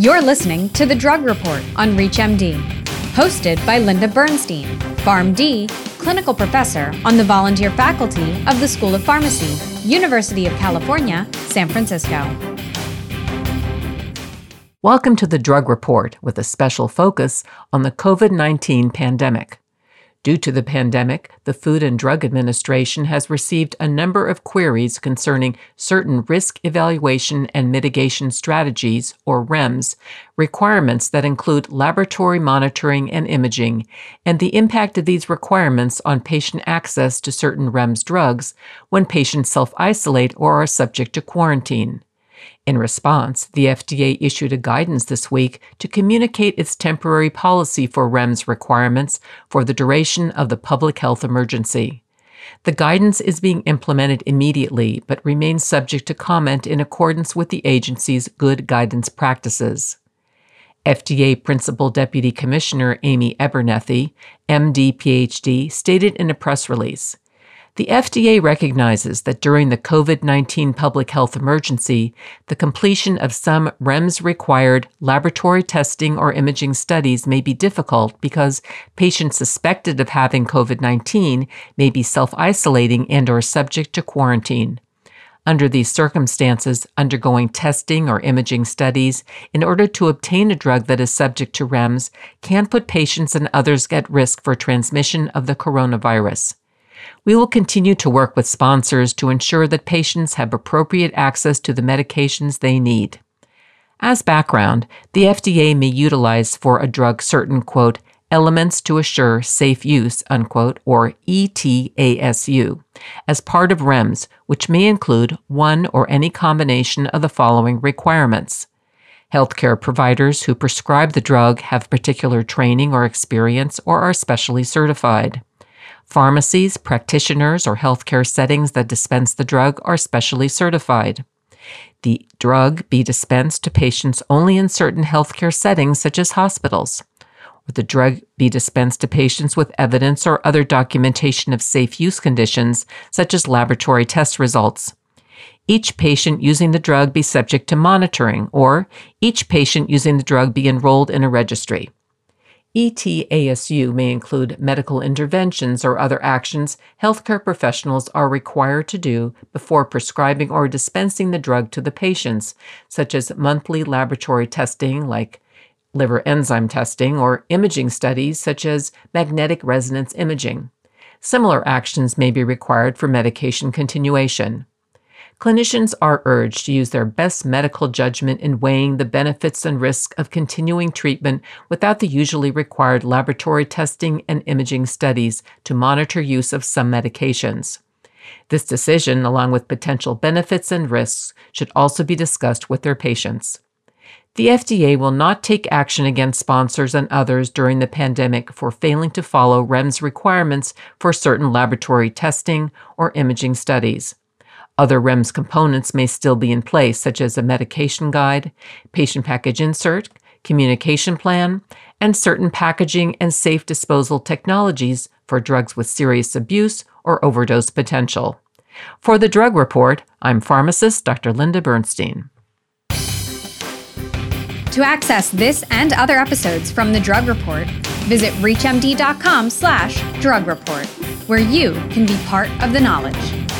You're listening to The Drug Report on ReachMD, hosted by Linda Bernstein, PharmD, clinical professor on the volunteer faculty of the School of Pharmacy, University of California, San Francisco. Welcome to the Drug Report with a special focus on the COVID 19 pandemic. Due to the pandemic, the Food and Drug Administration has received a number of queries concerning certain risk evaluation and mitigation strategies, or REMS, requirements that include laboratory monitoring and imaging, and the impact of these requirements on patient access to certain REMS drugs when patients self isolate or are subject to quarantine. In response, the FDA issued a guidance this week to communicate its temporary policy for REMS requirements for the duration of the public health emergency. The guidance is being implemented immediately, but remains subject to comment in accordance with the agency's good guidance practices. FDA Principal Deputy Commissioner Amy Abernethy, MD PhD, stated in a press release the FDA recognizes that during the COVID 19 public health emergency, the completion of some REMS required laboratory testing or imaging studies may be difficult because patients suspected of having COVID 19 may be self isolating and or subject to quarantine. Under these circumstances, undergoing testing or imaging studies in order to obtain a drug that is subject to REMS can put patients and others at risk for transmission of the coronavirus. We will continue to work with sponsors to ensure that patients have appropriate access to the medications they need. As background, the FDA may utilize for a drug certain, quote, elements to assure safe use, unquote, or ETASU, as part of REMS, which may include one or any combination of the following requirements. Healthcare providers who prescribe the drug have particular training or experience or are specially certified. Pharmacies, practitioners, or healthcare settings that dispense the drug are specially certified. The drug be dispensed to patients only in certain healthcare settings, such as hospitals. Or the drug be dispensed to patients with evidence or other documentation of safe use conditions, such as laboratory test results. Each patient using the drug be subject to monitoring, or each patient using the drug be enrolled in a registry. ETASU may include medical interventions or other actions healthcare professionals are required to do before prescribing or dispensing the drug to the patients, such as monthly laboratory testing like liver enzyme testing or imaging studies such as magnetic resonance imaging. Similar actions may be required for medication continuation. Clinicians are urged to use their best medical judgment in weighing the benefits and risks of continuing treatment without the usually required laboratory testing and imaging studies to monitor use of some medications. This decision, along with potential benefits and risks, should also be discussed with their patients. The FDA will not take action against sponsors and others during the pandemic for failing to follow REMS requirements for certain laboratory testing or imaging studies. Other REMS components may still be in place, such as a medication guide, patient package insert, communication plan, and certain packaging and safe disposal technologies for drugs with serious abuse or overdose potential. For the Drug Report, I'm pharmacist Dr. Linda Bernstein. To access this and other episodes from the Drug Report, visit reachmd.com slash drug report, where you can be part of the knowledge.